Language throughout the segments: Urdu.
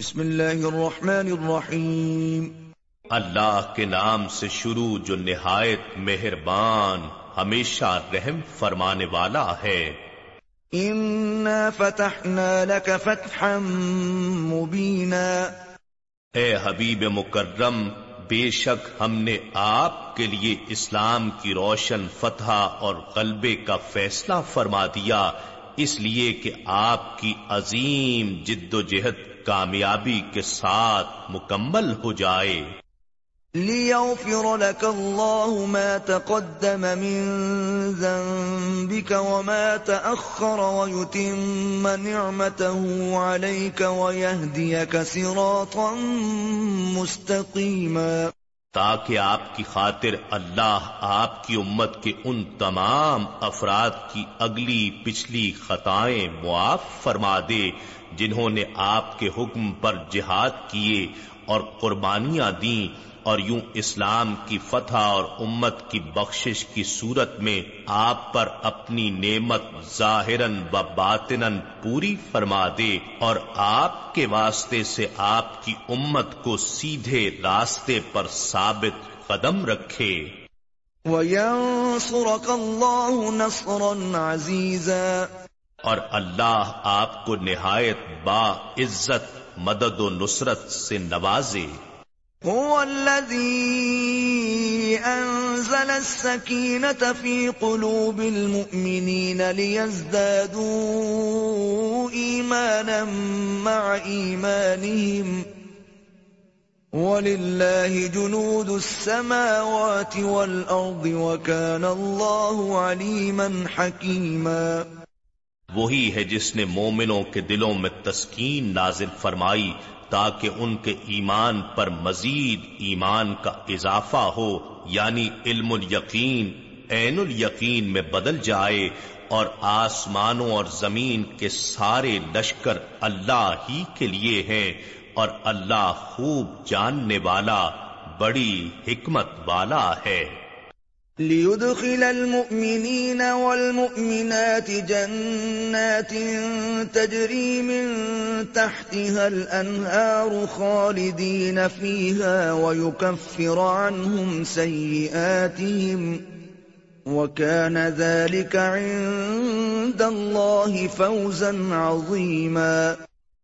بسم اللہ الرحمن الرحیم۔ اللہ کے نام سے شروع جو نہایت مہربان ہمیشہ رحم فرمانے والا ہے۔ انا فتحنا لك فتحا مبینا اے حبیب مکرم بے شک ہم نے آپ کے لیے اسلام کی روشن فتح اور غلبے کا فیصلہ فرما دیا اس لیے کہ آپ کی عظیم جد و جہد کامیابی کے ساتھ مکمل ہو جائے۔ ليغفر لك الله ما تقدم من ذنبك وما تأخر ويتم نعمته عليك ويهديك صراطا مستقيما۔ تاکہ آپ کی خاطر اللہ آپ کی امت کے ان تمام افراد کی اگلی پچھلی خطائیں معاف فرما دے، جنہوں نے آپ کے حکم پر جہاد کیے اور قربانیاں دیں۔ اور یوں اسلام کی فتح اور امت کی بخشش کی صورت میں آپ پر اپنی نعمت ظاہرن و باطنن پوری فرما دے اور آپ کے واسطے سے آپ کی امت کو سیدھے راستے پر ثابت قدم رکھے۔ وَيَنصُرَكَ اللَّهُ نَصْرًا عَزِيزًا۔ اور اللہ آپ کو نہایت با عزت مدد و نصرت سے نوازے۔ هو الذي أنزل السكينة في قلوب المؤمنين ليزدادوا إيمانا مع إيمانهم. ولله جنود السماوات والأرض وكان الله عليما حكيما. وہی ہے جس نے مومنوں کے دلوں میں تسکین نازل فرمائی تاکہ ان کے ایمان پر مزید ایمان کا اضافہ ہو یعنی علم الیقین، عین الیقین میں بدل جائے اور آسمانوں اور زمین کے سارے لشکر اللہ ہی کے لیے ہیں اور اللہ خوب جاننے والا، بڑی حکمت والا ہے۔ ليدخل المؤمنين والمؤمنات جنات تجري من تحتها الأنهار خالدين فيها ويكفر عنهم سيئاتهم وكان ذلك عند الله فوزا عظيما۔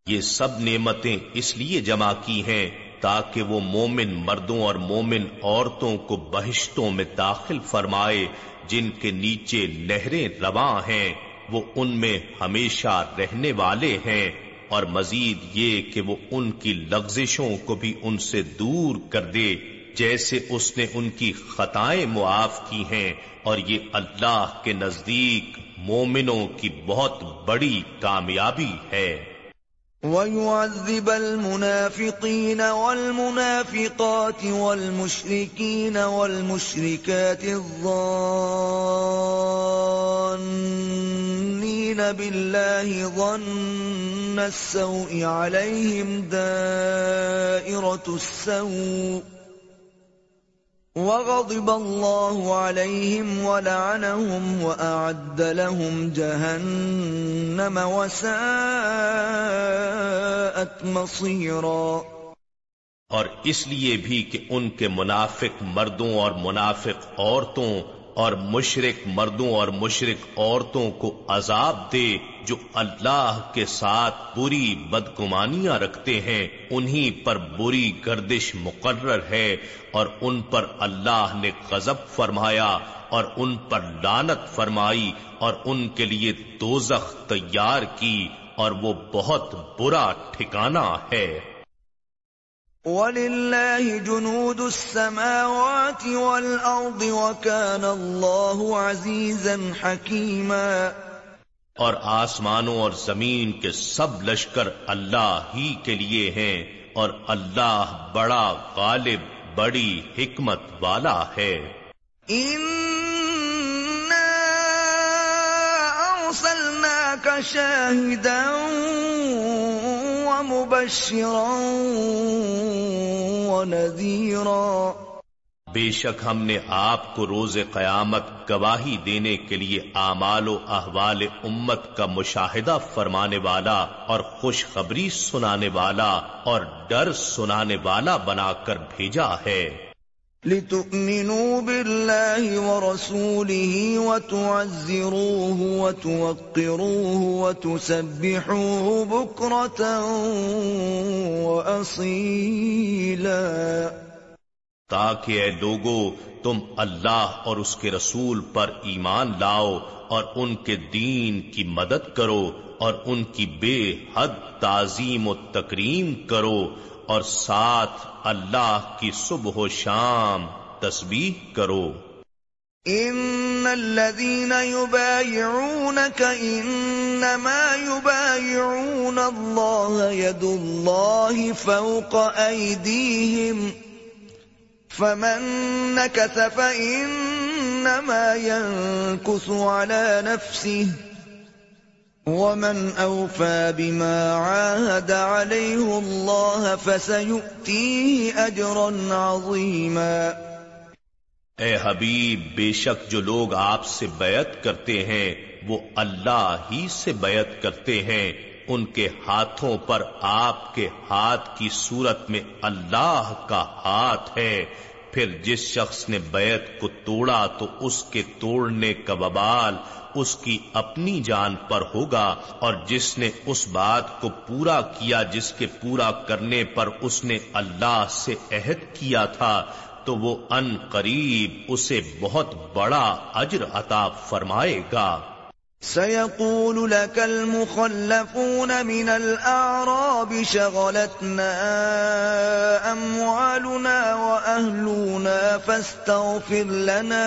یہ سب نعمتیں اس لیے جمع کی ہیں تاکہ وہ مومن مردوں اور مومن عورتوں کو بہشتوں میں داخل فرمائے، جن کے نیچے نہریں رواں ہیں، وہ ان میں ہمیشہ رہنے والے ہیں۔ اور مزید یہ کہ وہ ان کی لغزشوں کو بھی ان سے دور کر دے، جیسے اس نے ان کی خطائیں معاف کی ہیں۔ اور یہ اللہ کے نزدیک مومنوں کی بہت بڑی کامیابی ہے۔ وَيُعَذِّبَ الْمُنَافِقِينَ وَالْمُنَافِقَاتِ وَالْمُشْرِكِينَ وَالْمُشْرِكَاتِ الظَّانِّينَ بِاللَّهِ ظَنَّ السَّوْءِ عَلَيْهِمْ دَائِرَةُ السَّوْءِ وغضب الله عليهم ولعنهم وأعد لهم جهنم وساءت مصيرا اور اس لیے بھی کہ ان کے منافق مردوں اور منافق عورتوں اور مشرق مردوں اور مشرق عورتوں کو عذاب دے جو اللہ کے ساتھ بری بدگمانیاں رکھتے ہیں، انہی پر بری گردش مقرر ہے اور ان پر اللہ نے غضب فرمایا اور ان پر لانت فرمائی اور ان کے لیے دوزخ تیار کی اور وہ بہت برا ٹھکانہ ہے۔ وَلِلَّهِ جُنُودُ السَّمَاوَاتِ وَالْأَرْضِ وَكَانَ اللَّهُ عَزِيزًا حَكِيمًا اور آسمانوں اور زمین کے سب لشکر اللہ ہی کے لیے ہیں اور اللہ بڑا غالب بڑی حکمت والا ہے۔ أَرْسَلْنَاكَ شَاهِدًا ومبشرا ونذيرا بے شک ہم نے آپ کو روز قیامت گواہی دینے کے لیے اعمال و احوال امت کا مشاہدہ فرمانے والا اور خوشخبری سنانے والا اور ڈر سنانے والا بنا کر بھیجا ہے۔ لتؤمنوا بالله ورسوله وتعزروه وتوقروه وتسبحوه بكرة وأصيلا. تاکہ اے لوگو، تم اللہ اور اس کے رسول پر ایمان لاؤ اور ان کے دین کی مدد کرو اور ان کی بے حد تعظیم و تکریم کرو اور ساتھ اللہ کی صبح و شام تسبیح کرو۔ ان الذين يبايعونك انما يبايعون الله يد الله فوق ايديهم فمن نكث فانما ينكث على نفسه ومن اوفى بما عاهد عليه الله فسيؤتيه اجرا عظيما اے حبیب، بے شک جو لوگ آپ سے بیعت کرتے ہیں، وہ اللہ ہی سے بیعت کرتے ہیں۔ ان کے ہاتھوں پر آپ کے ہاتھ کی صورت میں اللہ کا ہاتھ ہے۔ پھر جس شخص نے بیت کو توڑا تو اس کے توڑنے کا ببال اس کی اپنی جان پر ہوگا اور جس نے اس بات کو پورا کیا جس کے پورا کرنے پر اس نے اللہ سے عہد کیا تھا، تو وہ ان قریب اسے بہت بڑا اجر عطا فرمائے گا۔ سيقول لك المخلفون من الأعراب شغلتنا أموالنا وأهلنا فاستغفر لنا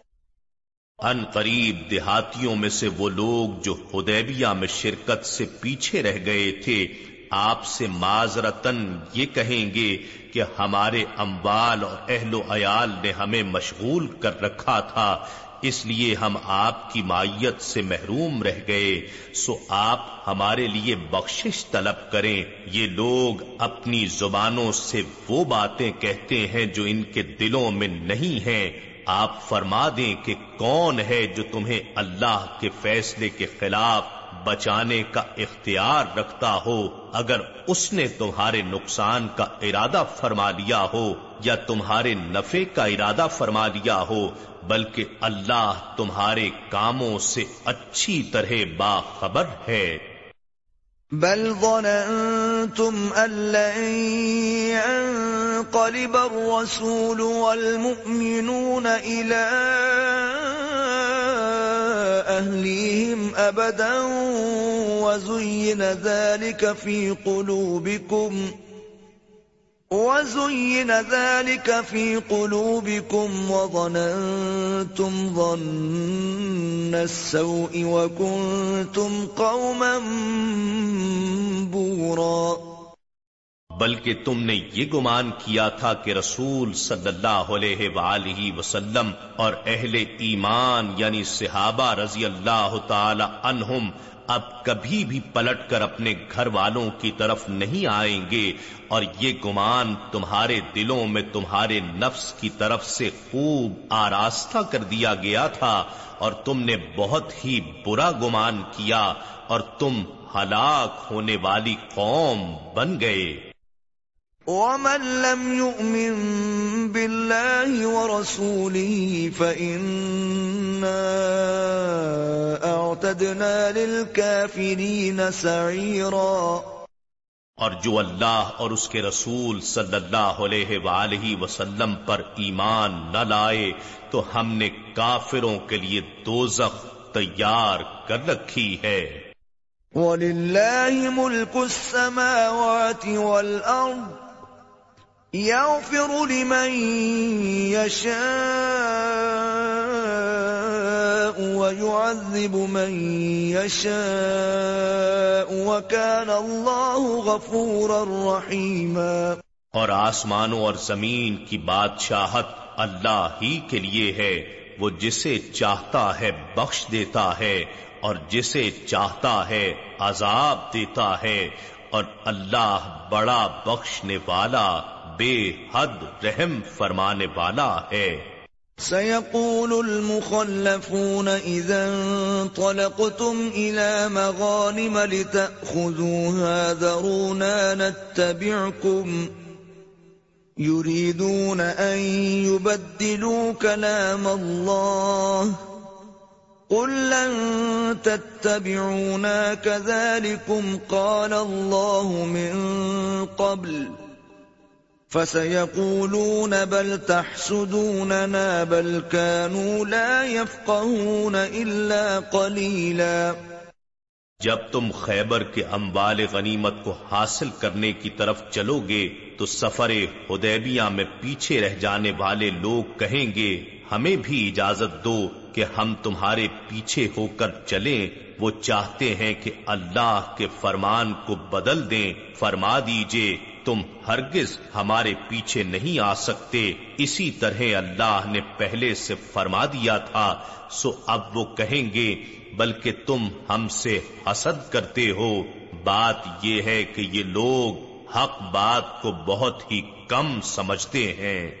ان قریب دیہاتیوں میں سے وہ لوگ جو حدیبیہ میں شرکت سے پیچھے رہ گئے تھے، آپ سے معذرتن یہ کہیں گے کہ ہمارے اموال اور اہل و عیال نے ہمیں مشغول کر رکھا تھا، اس لیے ہم آپ کی مائیت سے محروم رہ گئے۔ سو آپ ہمارے لیے بخشش طلب کریں۔ یہ لوگ اپنی زبانوں سے وہ باتیں کہتے ہیں جو ان کے دلوں میں نہیں ہیں۔ آپ فرما دیں کہ کون ہے جو تمہیں اللہ کے فیصلے کے خلاف بچانے کا اختیار رکھتا ہو؟ اگر اس نے تمہارے نقصان کا ارادہ فرما لیا ہو یا تمہارے نفے کا ارادہ فرما لیا ہو، بلکہ اللہ تمہارے کاموں سے اچھی طرح باخبر ہے۔ بل ظننتم أن لن ينقلب الرسول والمؤمنون إلى أهليهم أبدا وزين ذلك في قلوبكم وزين ذلك في قلوبكم وظننتم ظن السوء وكنتم قوما بورا بلکہ تم نے یہ گمان کیا تھا کہ رسول صلی اللہ علیہ وآلہ وسلم اور اہل ایمان یعنی صحابہ رضی اللہ تعالی عنہم اب کبھی بھی پلٹ کر اپنے گھر والوں کی طرف نہیں آئیں گے اور یہ گمان تمہارے دلوں میں تمہارے نفس کی طرف سے خوب آراستہ کر دیا گیا تھا اور تم نے بہت ہی برا گمان کیا اور تم ہلاک ہونے والی قوم بن گئے۔ ومن لم يؤمن بالله ورسوله فإنا أعتدنا للكافرين سعيرا اور جو اللہ اور اس کے رسول صلی اللہ علیہ وآلہ وسلم پر ایمان نہ لائے تو ہم نے کافروں کے لیے دوزخ تیار کر رکھی ہے۔ وَلِلَّهِ مُلْكُ السَّمَاوَاتِ وَالْأَرْضِ يغفر لمن يشاء ويعذب من يشاء وكان الله غفورا رحيما۔ اور آسمانوں اور زمین کی بادشاہت اللہ ہی کے لیے ہے، وہ جسے چاہتا ہے بخش دیتا ہے اور جسے چاہتا ہے عذاب دیتا ہے اور اللہ بڑا بخشنے والا بے حد رحم فرمانے والا ہے۔ سيقول المخلفون إذا انطلقتم إلى مغانم لتأخذوها ذرونا نتبعكم يريدون أن يبدلوا كلام الله قل لن تتبعونا كذلكم قال الله من قبل فسيقولون بل تحسدوننا بل كانوا لا يفقهون إلا قليلا جب تم خیبر کے امبال غنیمت کو حاصل کرنے کی طرف چلو گے تو سفر حدیبیہ میں پیچھے رہ جانے والے لوگ کہیں گے، ہمیں بھی اجازت دو کہ ہم تمہارے پیچھے ہو کر چلیں۔ وہ چاہتے ہیں کہ اللہ کے فرمان کو بدل دیں۔ فرما دیجیے تم ہرگز ہمارے پیچھے نہیں آ سکتے۔ اسی طرح اللہ نے پہلے سے فرما دیا تھا، سو اب وہ کہیں گے، بلکہ تم ہم سے حسد کرتے ہو۔ بات یہ ہے کہ یہ لوگ حق بات کو بہت ہی کم سمجھتے ہیں۔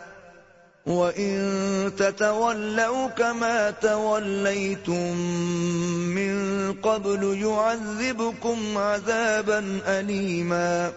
وَإِن تَتَوَلَّوْا كَمَا تَوَلَّيْتُمْ مِّن قَبْلُ يُعَذِّبْكُمْ عَذَابًا أَلِيمًا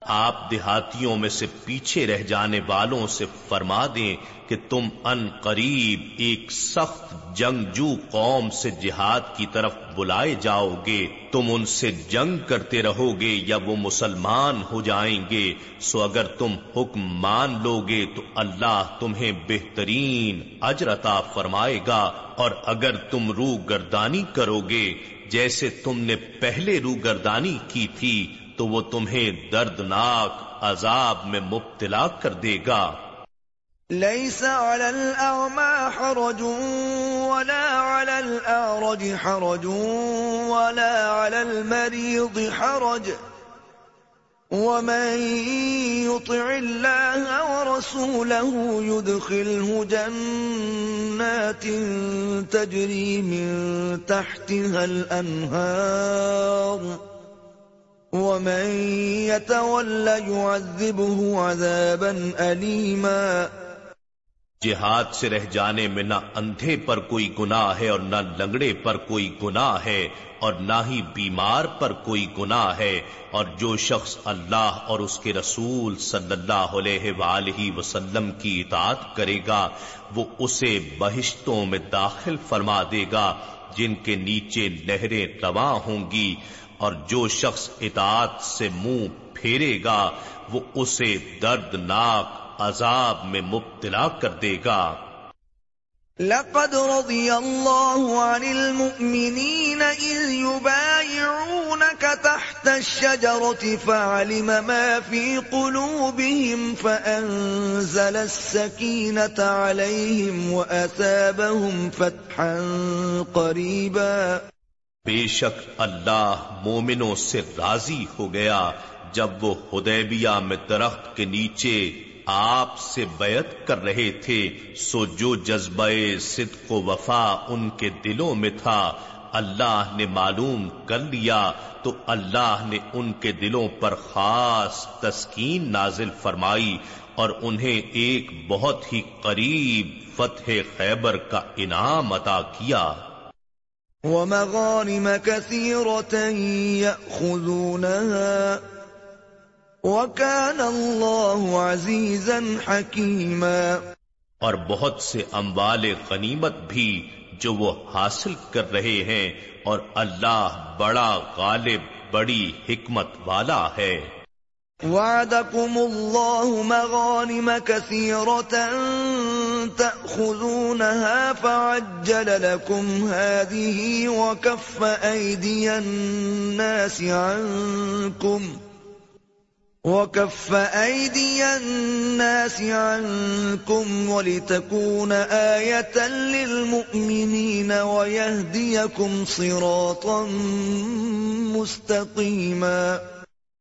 آپ دیہاتیوں میں سے پیچھے رہ جانے والوں سے فرما دیں کہ تم ان قریب ایک سخت جنگجو قوم سے جہاد کی طرف بلائے جاؤ گے۔ تم ان سے جنگ کرتے رہو گے یا وہ مسلمان ہو جائیں گے۔ سو اگر تم حکم مان لو گے تو اللہ تمہیں بہترین اجرتا فرمائے گا۔ اور اگر تم رو گردانی کرو گے، جیسے تم نے پہلے رو گردانی کی تھی، تو وہ تمہیں دردناک عذاب میں مبتلا کر دے گا۔ ليس على الأعمى حرج ولا على الأعرج حرج ولا على المريض حرج. ومن يطع الله ورسوله يدخله جنات تجري من تحتها الأنهار. ومن يتول يعذبه عذابا أليما. جہاد سے رہ جانے میں نہ اندھے پر کوئی گناہ ہے اور نہ لنگڑے پر کوئی گناہ ہے اور نہ ہی بیمار پر کوئی گناہ ہے اور جو شخص اللہ اور اس کے رسول صلی اللہ علیہ وآلہ وسلم کی اطاعت کرے گا، وہ اسے بہشتوں میں داخل فرما دے گا، جن کے نیچے نہریں رواں ہوں گی اور جو شخص اطاعت سے منہ پھیرے گا، وہ اسے دردناک عذاب میں مبتلا کر دے گا۔ لقد رضي الله عن المؤمنين إذ يبايعونك تحت الشجرة فعلم ما في قلوبهم فأنزل السكينة عليهم وأثابهم فتحا قريبا۔ بے شک اللہ مومنوں سے راضی ہو گیا جب وہ حدیبیہ میں درخت کے نیچے آپ سے بیعت کر رہے تھے، سو جو جذبہ صدق و وفا ان کے دلوں میں تھا، اللہ نے معلوم کر لیا، تو اللہ نے ان کے دلوں پر خاص تسکین نازل فرمائی، اور انہیں ایک بہت ہی قریب فتح خیبر کا انعام عطا کیا۔ وَمَغَانِمَ كَثِيرَةً يَأْخُذُونَهَا وَكَانَ اللَّهُ عَزِيزًا حَكِيمًا. اور بہت سے اموال غنیمت بھی جو وہ حاصل کر رہے ہیں اور اللہ بڑا غالب بڑی حکمت والا ہے۔ وعدكم الله مغانم كثيرة تأخذونها فعجل لكم هذه وكف أيدي الناس عنكم. وكف أيدي الناس عنكم ولتكون آية للمؤمنين ويهديكم صراطا مستقيما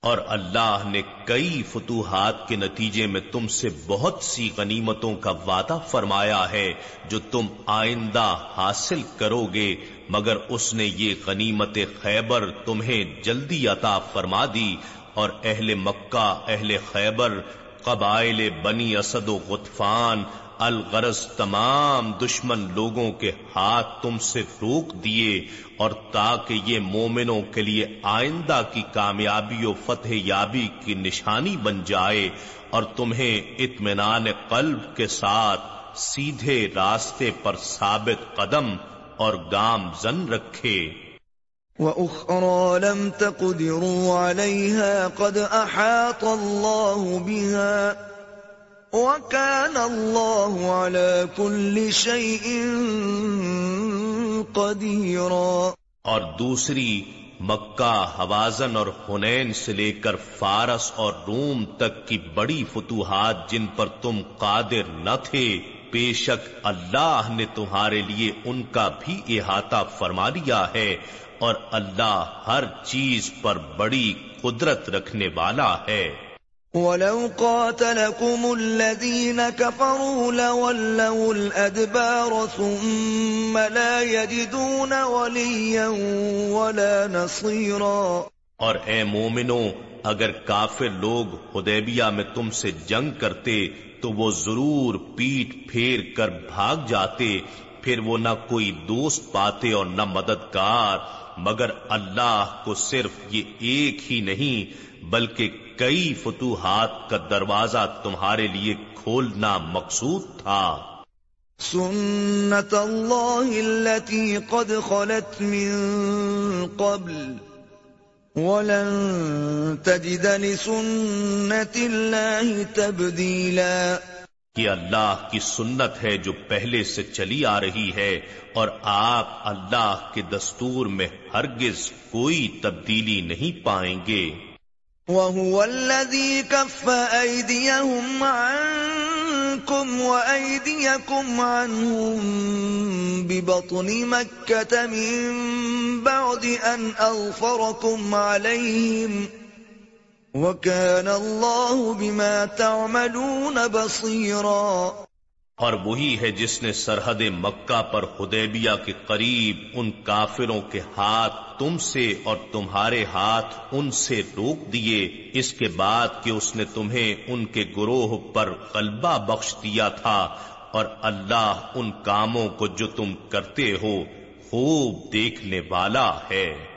اور اللہ نے کئی فتوحات کے نتیجے میں تم سے بہت سی غنیمتوں کا وعدہ فرمایا ہے جو تم آئندہ حاصل کرو گے مگر اس نے یہ غنیمت خیبر تمہیں جلدی عطا فرما دی اور اہل مکہ، اہل خیبر، قبائل بنی اسد و غطفان، الغرض تمام دشمن لوگوں کے ہاتھ تم سے روک دیے اور تاکہ یہ مومنوں کے لیے آئندہ کی کامیابی و فتح یابی کی نشانی بن جائے اور تمہیں اطمینان قلب کے ساتھ سیدھے راستے پر ثابت قدم اور گام زن رکھے۔ وَأُخْرَى لَمْ تَقْدِرُوا عَلَيْهَا قَدْ أَحَاطَ اللَّهُ بِهَا وَكَانَ اللَّهُ عَلَى كُلِّ شَيْءٍ قَدِيرًا اور دوسری مکہ، حوازن اور حنین سے لے کر فارس اور روم تک کی بڑی فتوحات جن پر تم قادر نہ تھے، بے شک اللہ نے تمہارے لیے ان کا بھی احاطہ فرما لیا ہے۔ اور اللہ ہر چیز پر بڑی قدرت رکھنے والا ہے۔ وَلَوْ قَاتَلَكُمُ الَّذِينَ كَفَرُوا لَوَلَّوُا الْأَدْبَارَ ثُمَّ لَا يَجِدُونَ وَلِيًّا وَلَا نَصِيرًا۔ اور اے مومنو اگر کافر لوگ حدیبیہ میں تم سے جنگ کرتے تو وہ ضرور پیٹ پھیر کر بھاگ جاتے پھر وہ نہ کوئی دوست پاتے اور نہ مددگار مگر اللہ کو صرف یہ ایک ہی نہیں، بلکہ کئی فتوحات کا دروازہ تمہارے لیے کھولنا مقصود تھا۔ سنت اللہ التي قد خلت من قبل، ولن تجد لسنت اللہ تبدیلا۔ کہ اللہ کی سنت ہے جو پہلے سے چلی آ رہی ہے اور آپ اللہ کے دستور میں ہرگز کوئی تبدیلی نہیں پائیں گے۔ وهو الذي كف أيديهم عنكم وأيديكم عنهم ببطن مكة من بعد أن أغفركم عليهم وكان الله بما تعملون بصيراً. اور وہی ہے جس نے سرحد مکہ پر حدیبیہ کے قریب ان کافروں کے ہاتھ تم سے اور تمہارے ہاتھ ان سے روک دیے، اس کے بعد کہ اس نے تمہیں ان کے گروہ پر غلبہ بخش دیا تھا، اور اللہ ان کاموں کو جو تم کرتے ہو خوب دیکھنے والا ہے۔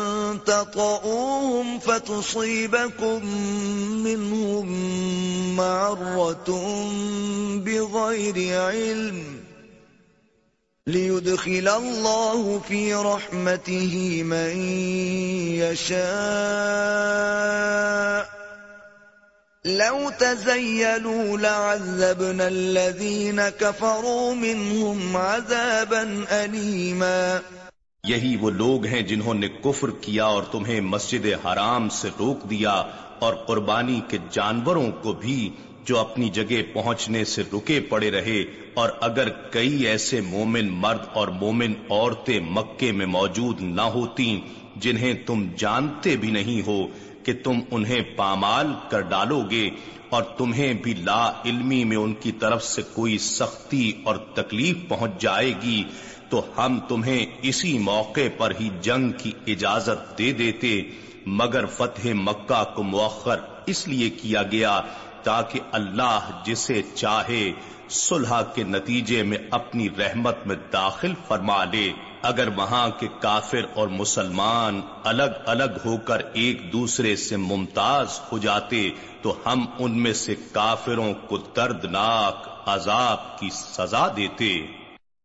تطؤوهم فتصيبكم منهم معرة بغير علم ليدخل الله في رحمته من يشاء لو تزيلوا لعذبنا الذين كفروا منهم عذابا أليما یہی وہ لوگ ہیں جنہوں نے کفر کیا اور تمہیں مسجد حرام سے روک دیا اور قربانی کے جانوروں کو بھی جو اپنی جگہ پہنچنے سے رکے پڑے رہے اور اگر کئی ایسے مومن مرد اور مومن عورتیں مکے میں موجود نہ ہوتی جنہیں تم جانتے بھی نہیں ہو کہ تم انہیں پامال کر ڈالو گے اور تمہیں بھی لا علمی میں ان کی طرف سے کوئی سختی اور تکلیف پہنچ جائے گی تو ہم تمہیں اسی موقع پر ہی جنگ کی اجازت دے دیتے، مگر فتح مکہ کو مؤخر اس لیے کیا گیا تاکہ اللہ جسے چاہے صلح کے نتیجے میں اپنی رحمت میں داخل فرما لے۔ اگر وہاں کے کافر اور مسلمان الگ الگ ہو کر ایک دوسرے سے ممتاز ہو جاتے، تو ہم ان میں سے کافروں کو دردناک عذاب کی سزا دیتے۔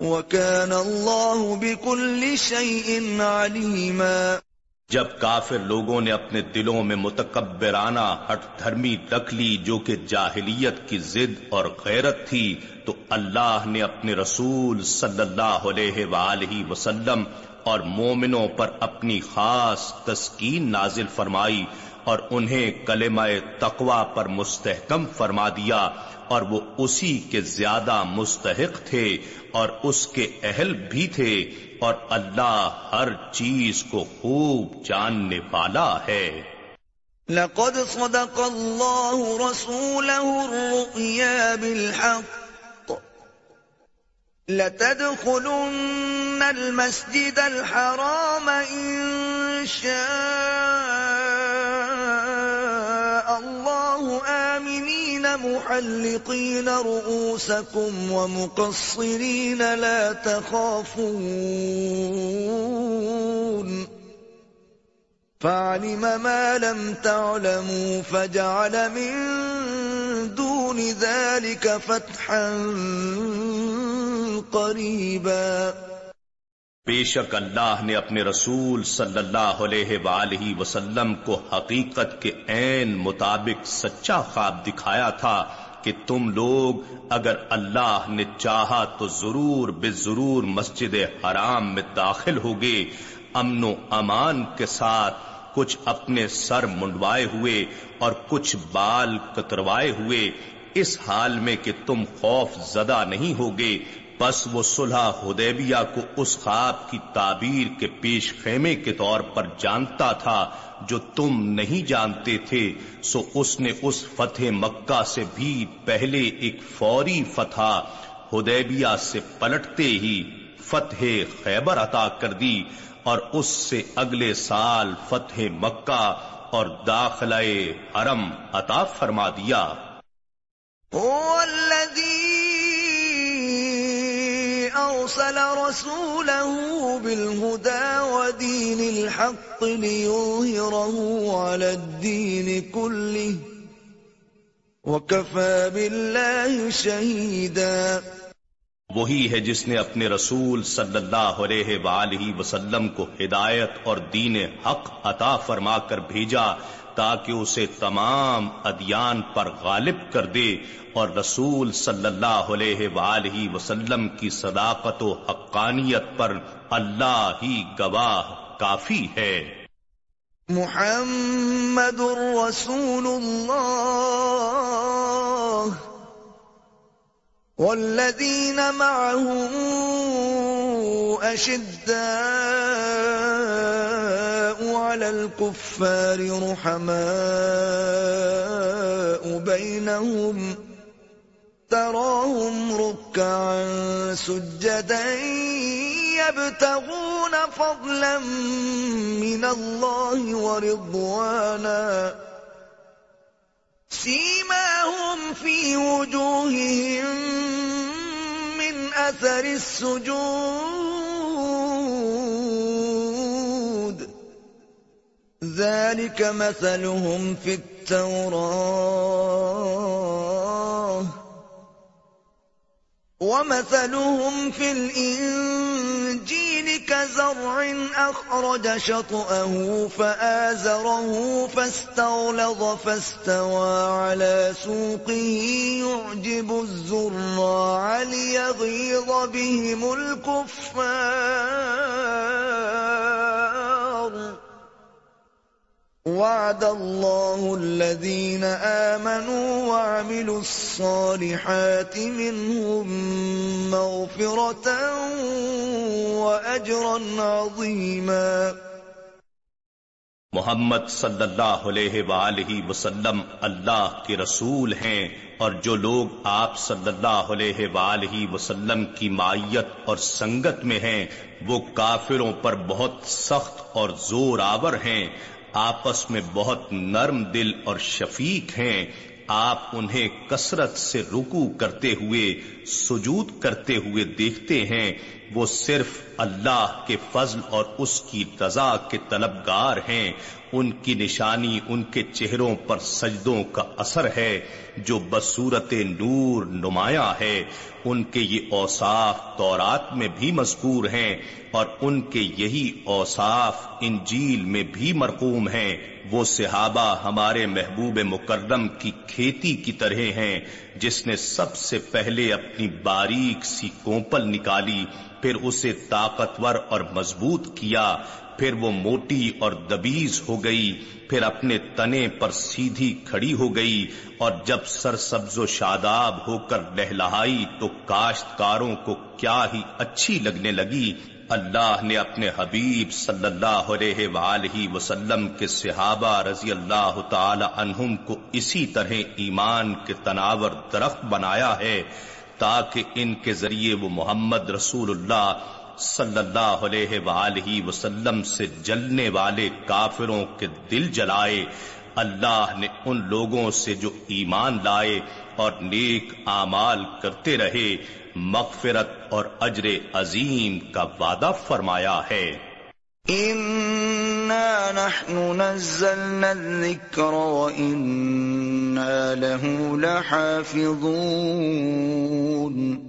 وَكَانَ اللَّهُ بِكُلِّ شَيْءٍ عَلِيمًا. جب کافر لوگوں نے اپنے دلوں میں متکبرانہ ہٹ دھرمی رکھ لی جو کہ جاہلیت کی ضد اور غیرت تھی، تو اللہ نے اپنے رسول صلی اللہ علیہ وآلہ وسلم اور مومنوں پر اپنی خاص تسکین نازل فرمائی اور انہیں کلمہ تقوا پر مستحکم فرما دیا۔ اور وہ اسی کے زیادہ مستحق تھے اور اس کے اہل بھی تھے اور اللہ ہر چیز کو خوب جاننے والا ہے۔ لقد صدق الله رسوله الرؤيا بالحق لتدخلن المسجد الحرام إن شاء محلقين رؤوسكم ومقصرين لا تخافون فعلم ما لم تعلموا فجعل من دون ذلك فتحا قريبا بے شک اللہ نے اپنے رسول صلی اللہ علیہ وآلہ وسلم کو حقیقت کے عین مطابق سچا خواب دکھایا تھا کہ تم لوگ اگر اللہ نے چاہا تو ضرور بے ضرور مسجد حرام میں داخل ہوگے۔ امن و امان کے ساتھ کچھ اپنے سر منڈوائے ہوئے اور کچھ بال کتروائے ہوئے۔ اس حال میں کہ تم خوف زدہ نہیں ہوگے بس وہ صلح حدیبیہ کو اس خواب کی تعبیر کے پیش خیمے کے طور پر جانتا تھا جو تم نہیں جانتے تھے، سو اس نے اس فتح مکہ سے بھی پہلے ایک فوری فتح حدیبیہ سے پلٹتے ہی فتح خیبر عطا کر دی اور اس سے اگلے سال فتح مکہ اور داخلہ حرم عطا فرما دیا۔ أرسل رسوله بالهدى ودين الحق ليظهره على الدين كله وكفى بالله شهيدا وہی ہے جس نے اپنے رسول صلی اللہ علیہ وآلہ وسلم کو ہدایت اور دین حق عطا فرما کر بھیجا تاکہ اسے تمام ادیان پر غالب کر دے اور رسول صلی اللہ علیہ وآلہ وسلم کی صداقت و حقانیت پر اللہ ہی گواہ کافی ہے۔ محمد رسول اللہ۔ والذين معه أشداء الكفار رحماء بينهم تراهم ركعا سجدا يبتغون فضلا من الله ورضوانا سيماهم في وجوههم من أثر السجود ذلك مثلهم في التوراة ومثلهم في الإنجيل كزرع أخرج شطأه فآزره فاستغلظ فاستوى على سوقه يعجب الزراع ليغيظ بهم الكفار وعد الله الذين آمنوا وعملوا الصالحات منهم مغفرة وأجرا عظيما. محمد صلی اللہ علیہ وآلہ وسلم اللہ کے رسول ہیں اور جو لوگ آپ صلی اللہ علیہ وآلہ وسلم کی معیت اور سنگت میں ہیں وہ کافروں پر بہت سخت اور زور آور ہیں۔ آپس میں بہت نرم دل اور شفیق ہیں۔ آپ انہیں کثرت سے رکو کرتے ہوئے، سجود کرتے ہوئے دیکھتے ہیں۔ وہ صرف اللہ کے فضل اور اس کی رضا کے طلبگار ہیں۔ ان کی نشانی ان کے چہروں پر سجدوں کا اثر ہے جو بصورت نور نمایاں ہے۔ ان کے یہ اوصاف تورات میں بھی مذکور ہیں اور ان کے یہی اوصاف انجیل میں بھی مرقوم ہیں۔ وہ صحابہ ہمارے محبوب مکرم کی کھیتی کی طرح ہیں۔ جس نے سب سے پہلے اپنی باریک سی کوپل نکالی، پھر اسے طاقتور اور مضبوط کیا۔ پھر وہ موٹی اور دبیز ہو گئی، پھر اپنے تنے پر سیدھی کھڑی ہو گئی اور جب سر سبز و شاداب ہو کر لہلائی تو کاشتکاروں کو کیا ہی اچھی لگنے لگی۔ اللہ نے اپنے حبیب صلی اللہ علیہ وآلہ وسلم کے صحابہ رضی اللہ تعالی عنہم کو اسی طرح ایمان کے تناور درخت بنایا ہے تاکہ ان کے ذریعے وہ محمد رسول اللہ صلی اللہ علیہ وآلہ وسلم سے جلنے والے کافروں کے دل جلائے۔ اللہ نے ان لوگوں سے جو ایمان لائے اور نیک اعمال کرتے رہے، مغفرت اور اجر عظیم کا وعدہ فرمایا ہے۔ نحن نزلنا الذكر له لحافظون۔